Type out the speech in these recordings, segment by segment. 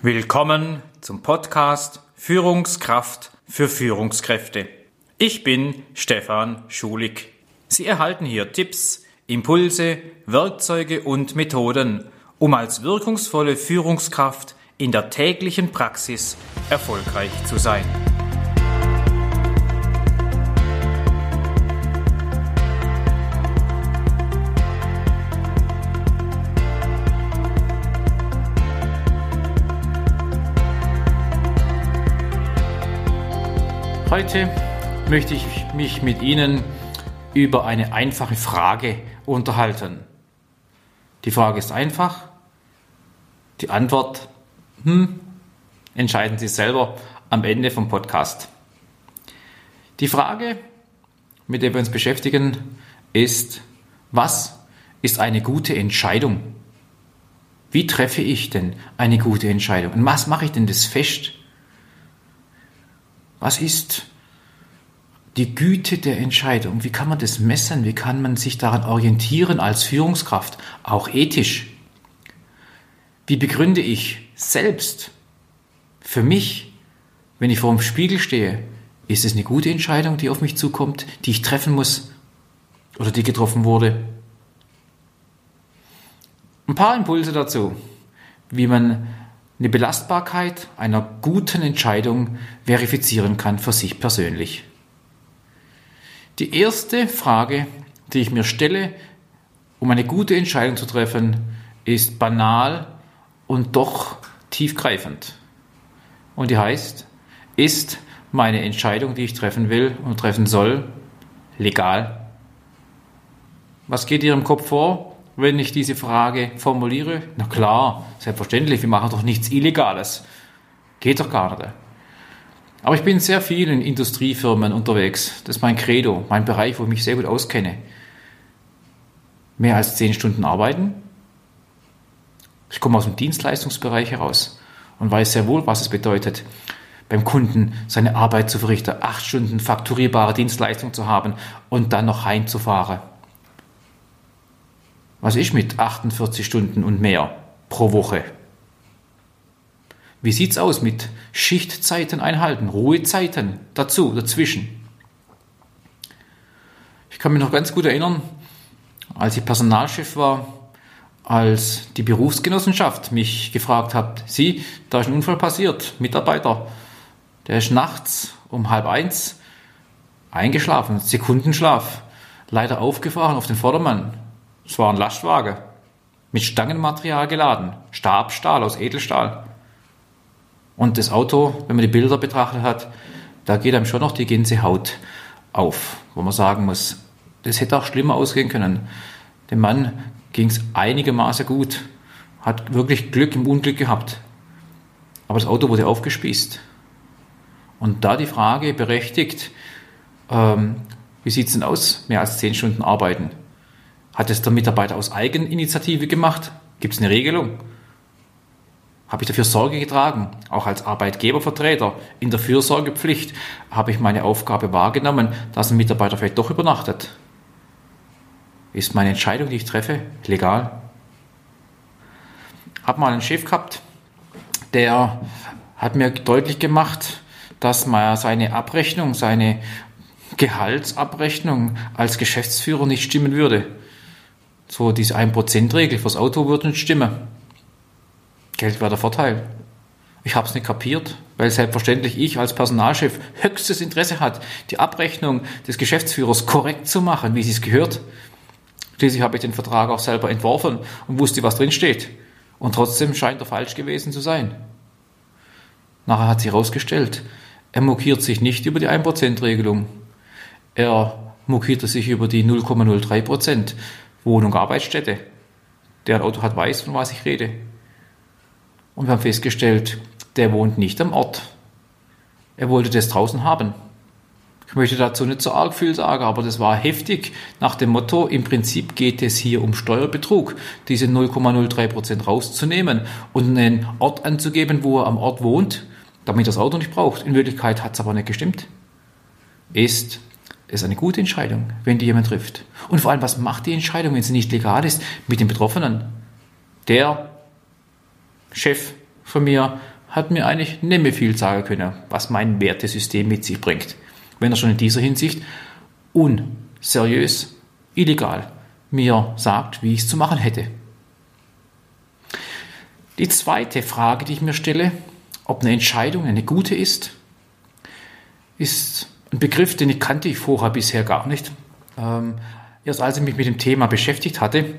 Willkommen zum Podcast Führungskraft für Führungskräfte. Ich bin Stefan Schulig. Sie erhalten hier Tipps, Impulse, Werkzeuge und Methoden, um als wirkungsvolle Führungskraft in der täglichen Praxis erfolgreich zu sein. Heute möchte ich mich mit Ihnen über eine einfache Frage unterhalten. Die Frage ist einfach. Die Antwort, hm, entscheiden Sie selber am Ende vom Podcast. Die Frage, mit der wir uns beschäftigen, ist, was ist eine gute Entscheidung? Wie treffe ich denn eine gute Entscheidung? Und was mache ich denn das fest? Was ist die Güte der Entscheidung? Wie kann man das messen? Wie kann man sich daran orientieren als Führungskraft, auch ethisch? Wie begründe ich selbst für mich, wenn ich vor dem Spiegel stehe, ist es eine gute Entscheidung, die auf mich zukommt, die ich treffen muss oder die getroffen wurde? Ein paar Impulse dazu, wie man eine Belastbarkeit einer guten Entscheidung verifizieren kann für sich persönlich. Die erste Frage, die ich mir stelle, um eine gute Entscheidung zu treffen, ist banal und doch tiefgreifend. Und die heißt, ist meine Entscheidung, die ich treffen will und treffen soll, legal? Was geht Ihrem Kopf vor? Wenn ich diese Frage formuliere? Na klar, selbstverständlich, wir machen doch nichts Illegales. Geht doch gar nicht. Aber ich bin in sehr vielen Industriefirmen unterwegs. Das ist mein Credo, mein Bereich, wo ich mich sehr gut auskenne. Mehr als zehn Stunden arbeiten. Ich komme aus dem Dienstleistungsbereich heraus und weiß sehr wohl, was es bedeutet, beim Kunden seine Arbeit zu verrichten, acht Stunden fakturierbare Dienstleistung zu haben und dann noch heimzufahren. Was ist mit 48 Stunden und mehr pro Woche? Wie sieht's aus mit Schichtzeiten einhalten, Ruhezeiten dazu, dazwischen? Ich kann mich noch ganz gut erinnern, als ich Personalchef war, als die Berufsgenossenschaft mich gefragt hat, Sie, da ist ein Unfall passiert, Mitarbeiter, der ist nachts um halb eins eingeschlafen, Sekundenschlaf, leider aufgefahren auf den Vordermann, es war ein Lastwagen mit Stangenmaterial geladen, Stabstahl aus Edelstahl. Und das Auto, wenn man die Bilder betrachtet hat, da geht einem schon noch die Gänsehaut auf, wo man sagen muss, das hätte auch schlimmer ausgehen können. Dem Mann ging es einigermaßen gut, hat wirklich Glück im Unglück gehabt. Aber das Auto wurde aufgespießt. Und da die Frage berechtigt, ähm, wie sieht es denn aus, mehr als zehn Stunden arbeiten? Hat es der Mitarbeiter aus Eigeninitiative gemacht? Gibt es eine Regelung? Habe ich dafür Sorge getragen? Auch als Arbeitgebervertreter in der Fürsorgepflicht habe ich meine Aufgabe wahrgenommen, dass ein Mitarbeiter vielleicht doch übernachtet. Ist meine Entscheidung, die ich treffe, legal? Habe mal einen Chef gehabt, der hat mir deutlich gemacht, dass man seine Abrechnung, seine Gehaltsabrechnung als Geschäftsführer nicht stimmen würde. So diese 1%-Regel fürs Auto würde nicht stimmen. Geld wäre der Vorteil. Ich habe es nicht kapiert, weil selbstverständlich ich als Personalchef höchstes Interesse hat, die Abrechnung des Geschäftsführers korrekt zu machen, wie sie es gehört. Schließlich habe ich den Vertrag auch selber entworfen und wusste, was drin steht. Und trotzdem scheint er falsch gewesen zu sein. Nachher hat sich herausgestellt, er mokiert sich nicht über die 1%-Regelung. Er mokierte sich über die 0,03%. Wohnung, Arbeitsstätte. Der ein Auto hat, weiß, von was ich rede. Und wir haben festgestellt, der wohnt nicht am Ort. Er wollte das draußen haben. Ich möchte dazu nicht so arg viel sagen, aber das war heftig nach dem Motto, im Prinzip geht es hier um Steuerbetrug, diese 0,03% rauszunehmen und einen Ort anzugeben, wo er am Ort wohnt, damit er das Auto nicht braucht. In Wirklichkeit hat es aber nicht gestimmt. Ist ist eine gute Entscheidung, wenn die jemand trifft. Und vor allem, was macht die Entscheidung, wenn sie nicht legal ist, mit den Betroffenen? Der Chef von mir hat mir eigentlich nicht mehr viel sagen können, was mein Wertesystem mit sich bringt. Wenn er schon in dieser Hinsicht unseriös, illegal mir sagt, wie ich es zu machen hätte. Die zweite Frage, die ich mir stelle, ob eine Entscheidung eine gute ist, ist ein Begriff, den ich kannte ich vorher bisher gar nicht. Ähm, erst als ich mich mit dem Thema beschäftigt hatte.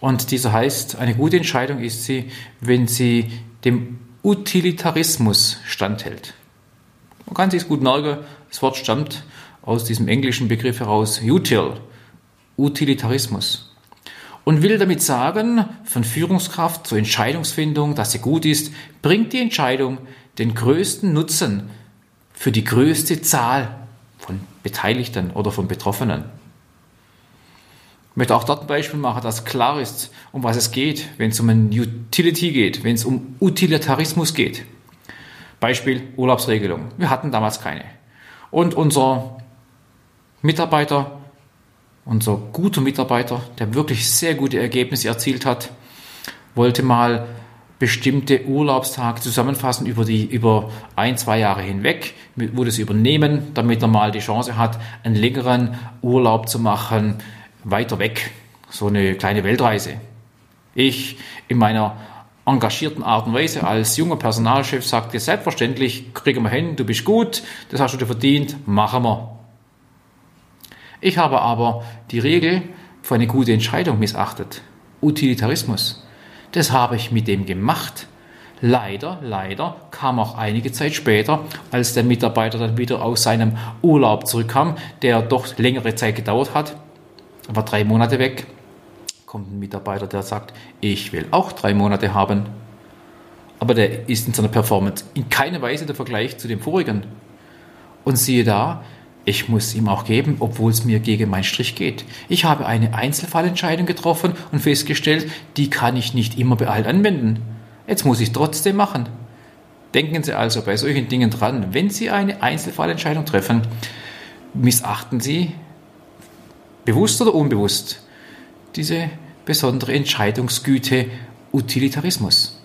Und dieser heißt, eine gute Entscheidung ist sie, wenn sie dem Utilitarismus standhält. Man kann sich gut merken, das Wort stammt aus diesem englischen Begriff heraus, util, Utilitarismus. Und will damit sagen, von Führungskraft zur Entscheidungsfindung, dass sie gut ist, bringt die Entscheidung den größten Nutzen für die größte Zahl von Beteiligten oder von Betroffenen. Ich möchte auch dort ein Beispiel machen, dass klar ist, um was es geht, wenn es um ein Utility geht, wenn es um Utilitarismus geht. Beispiel Urlaubsregelung. Wir hatten damals keine. Und unser Mitarbeiter, unser guter Mitarbeiter, der wirklich sehr gute Ergebnisse erzielt hat, wollte mal bestimmte Urlaubstage zusammenfassen über die über ein, zwei Jahre hinweg, wurde es übernehmen, damit er mal die Chance hat, einen längeren Urlaub zu machen, weiter weg. So eine kleine Weltreise. Ich in meiner engagierten Art und Weise als junger Personalchef sagte, selbstverständlich, kriegen wir hin, du bist gut, das hast du dir verdient, machen wir. Ich habe aber die Regel für eine gute Entscheidung missachtet. Utilitarismus. Das habe ich mit dem gemacht. Leider, leider kam auch einige Zeit später, als der Mitarbeiter dann wieder aus seinem Urlaub zurückkam, der doch längere Zeit gedauert hat, war drei Monate weg, kommt ein Mitarbeiter, der sagt, ich will auch drei Monate haben. Aber der ist in seiner Performance in keiner Weise der Vergleich zu dem vorigen. Und siehe da, ich muss ihm auch geben, obwohl es mir gegen meinen Strich geht. Ich habe eine Einzelfallentscheidung getroffen und festgestellt, die kann ich nicht immer bei allen anwenden. Jetzt muss ich trotzdem machen. Denken Sie also bei solchen Dingen dran, wenn Sie eine Einzelfallentscheidung treffen, missachten Sie bewusst oder unbewusst, diese besondere Entscheidungsgüte Utilitarismus.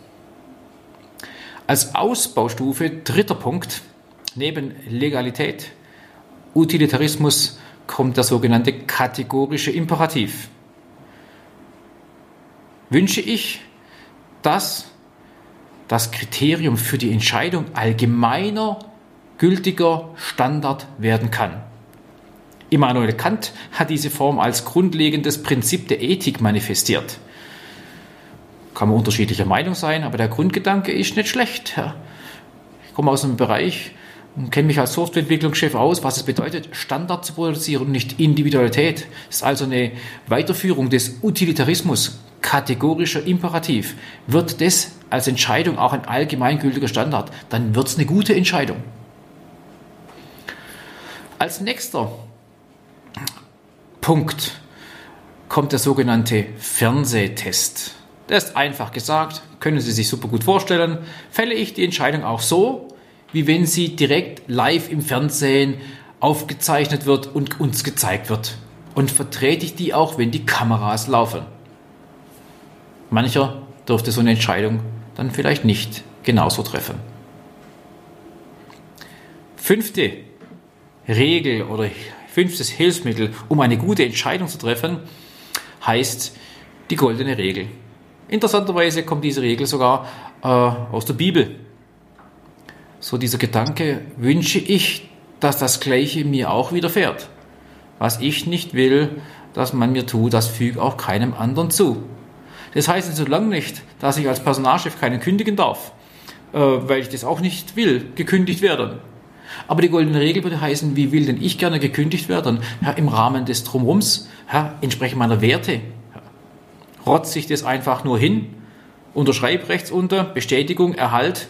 Als Ausbaustufe dritter Punkt, neben Legalität, Utilitarismus kommt der sogenannte kategorische Imperativ. Wünsche ich, dass das Kriterium für die Entscheidung allgemeiner, gültiger Standard werden kann. Immanuel Kant hat diese Form als grundlegendes Prinzip der Ethik manifestiert. Kann man unterschiedlicher Meinung sein, aber der Grundgedanke ist nicht schlecht. Ich komme aus einem Bereich und kenne mich als Softwareentwicklungschef aus, was es bedeutet, Standard zu produzieren und nicht Individualität. Das ist also eine Weiterführung des Utilitarismus, kategorischer Imperativ. Wird das als Entscheidung auch ein allgemeingültiger Standard, dann wird es eine gute Entscheidung. Als nächster Punkt kommt der sogenannte Fernsehtest. Das ist einfach gesagt, können Sie sich super gut vorstellen, fälle ich die Entscheidung auch so, wie wenn sie direkt live im Fernsehen aufgezeichnet wird und uns gezeigt wird. Und vertrete ich die auch, wenn die Kameras laufen. Mancher dürfte so eine Entscheidung dann vielleicht nicht genauso treffen. Fünfte Regel oder fünftes Hilfsmittel, um eine gute Entscheidung zu treffen, heißt die goldene Regel. Interessanterweise kommt diese Regel sogar äh, aus der Bibel. So dieser Gedanke, wünsche ich, dass das Gleiche mir auch widerfährt. Was ich nicht will, dass man mir tut, das füge auch keinem anderen zu. Das heißt so lange nicht, dass ich als Personalchef keinen kündigen darf, äh, weil ich das auch nicht will, gekündigt werden. Aber die goldene Regel würde heißen, wie will denn ich gerne gekündigt werden? Ja, Im Rahmen des Drumrums, ja, entsprechend meiner Werte. Rotze ich das einfach nur hin, unterschreibe rechts unter, Bestätigung, Erhalt.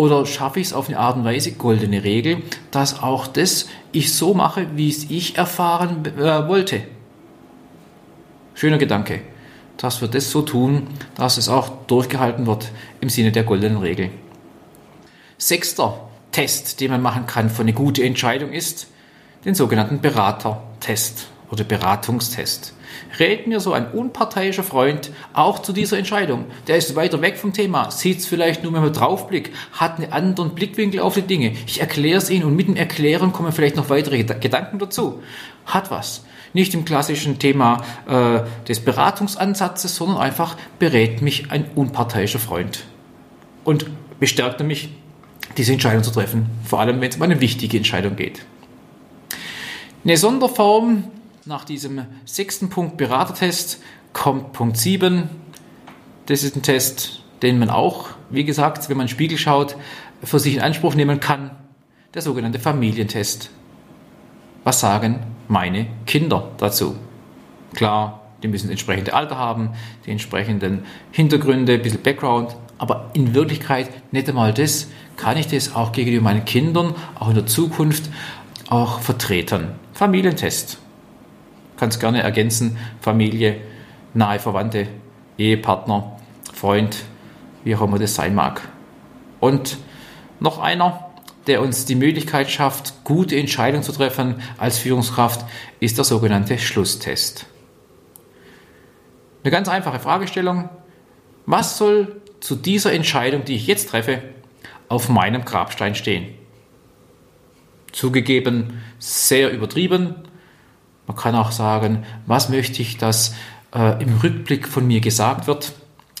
Oder schaffe ich es auf eine Art und Weise, goldene Regel, dass auch das ich so mache, wie es ich erfahren äh, wollte. Schöner Gedanke, dass wir das so tun, dass es auch durchgehalten wird im Sinne der goldenen Regel. Sechster Test, den man machen kann für eine gute Entscheidung, ist den sogenannten Beratertest oder Beratungstest. Rät mir so ein unparteiischer Freund auch zu dieser Entscheidung. Der ist weiter weg vom Thema, sieht es vielleicht nur mit Draufblick, hat einen anderen Blickwinkel auf die Dinge. Ich erkläre es ihm und mit dem Erklären kommen vielleicht noch weitere Gedanken dazu. Hat was. Nicht im klassischen Thema äh, des Beratungsansatzes, sondern einfach berät mich ein unparteiischer Freund und bestärkt mich, diese Entscheidung zu treffen, vor allem wenn es um eine wichtige Entscheidung geht. Eine Sonderform nach diesem sechsten Punkt Beratertest kommt Punkt 7. Das ist ein Test, den man auch, wie gesagt, wenn man in den Spiegel schaut, für sich in Anspruch nehmen kann. Der sogenannte Familientest. Was sagen meine Kinder dazu? Klar, die müssen das entsprechende Alter haben, die entsprechenden Hintergründe, ein bisschen Background, aber in Wirklichkeit nicht einmal das. Kann ich das auch gegenüber meinen Kindern, auch in der Zukunft, auch vertreten? Familientest. Kannst gerne ergänzen, Familie, nahe Verwandte, Ehepartner, Freund, wie auch immer das sein mag. Und noch einer, der uns die Möglichkeit schafft, gute Entscheidungen zu treffen als Führungskraft, ist der sogenannte Schlusstest. Eine ganz einfache Fragestellung. Was soll zu dieser Entscheidung, die ich jetzt treffe, auf meinem Grabstein stehen. Zugegeben, sehr übertrieben. Man kann auch sagen, was möchte ich, dass äh, im Rückblick von mir gesagt wird?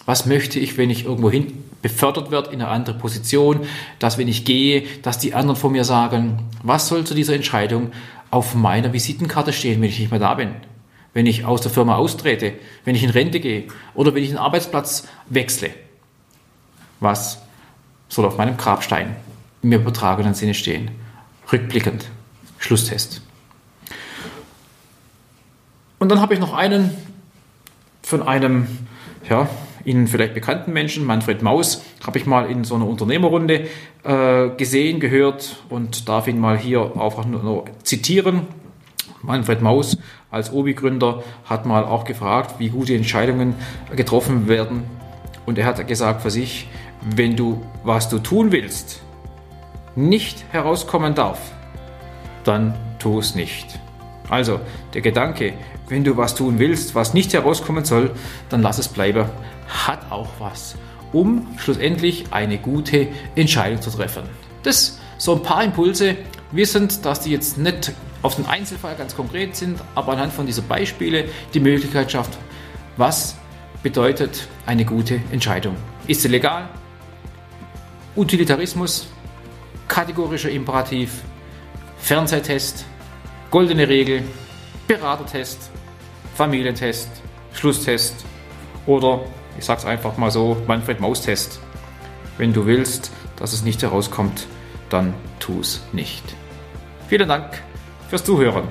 Was möchte ich, wenn ich irgendwo hin befördert werde in eine andere Position, dass wenn ich gehe, dass die anderen von mir sagen, was soll zu dieser Entscheidung auf meiner Visitenkarte stehen, wenn ich nicht mehr da bin? Wenn ich aus der Firma austrete, wenn ich in Rente gehe oder wenn ich den Arbeitsplatz wechsle was soll auf meinem Grabstein im übertragenen Sinne stehen. Rückblickend. Schlusstest. Und dann habe ich noch einen von einem, ja, Ihnen vielleicht bekannten Menschen, Manfred Maus, habe ich mal in so einer Unternehmerrunde äh, gesehen, gehört und darf ihn mal hier einfach nur, nur zitieren. Manfred Maus als Obi-Gründer hat mal auch gefragt, wie gute Entscheidungen getroffen werden. Und er hat gesagt für sich, wenn du, was du tun willst, nicht herauskommen darf, dann tu es nicht. Also der Gedanke, wenn du was tun willst, was nicht herauskommen soll, dann lass es bleiben, hat auch was, um schlussendlich eine gute Entscheidung zu treffen. Das so ein paar Impulse, wissend, dass die jetzt nicht auf den Einzelfall ganz konkret sind, aber anhand von dieser Beispiele die Möglichkeit schafft, was bedeutet eine gute Entscheidung. Ist sie legal? Utilitarismus, kategorischer Imperativ, Fernsehtest, goldene Regel, Beratertest, Familientest, Schlusstest oder, ich sag's einfach mal so, Manfred Maus-Test. Wenn du willst, dass es nicht herauskommt, dann tu es nicht. Vielen Dank fürs Zuhören.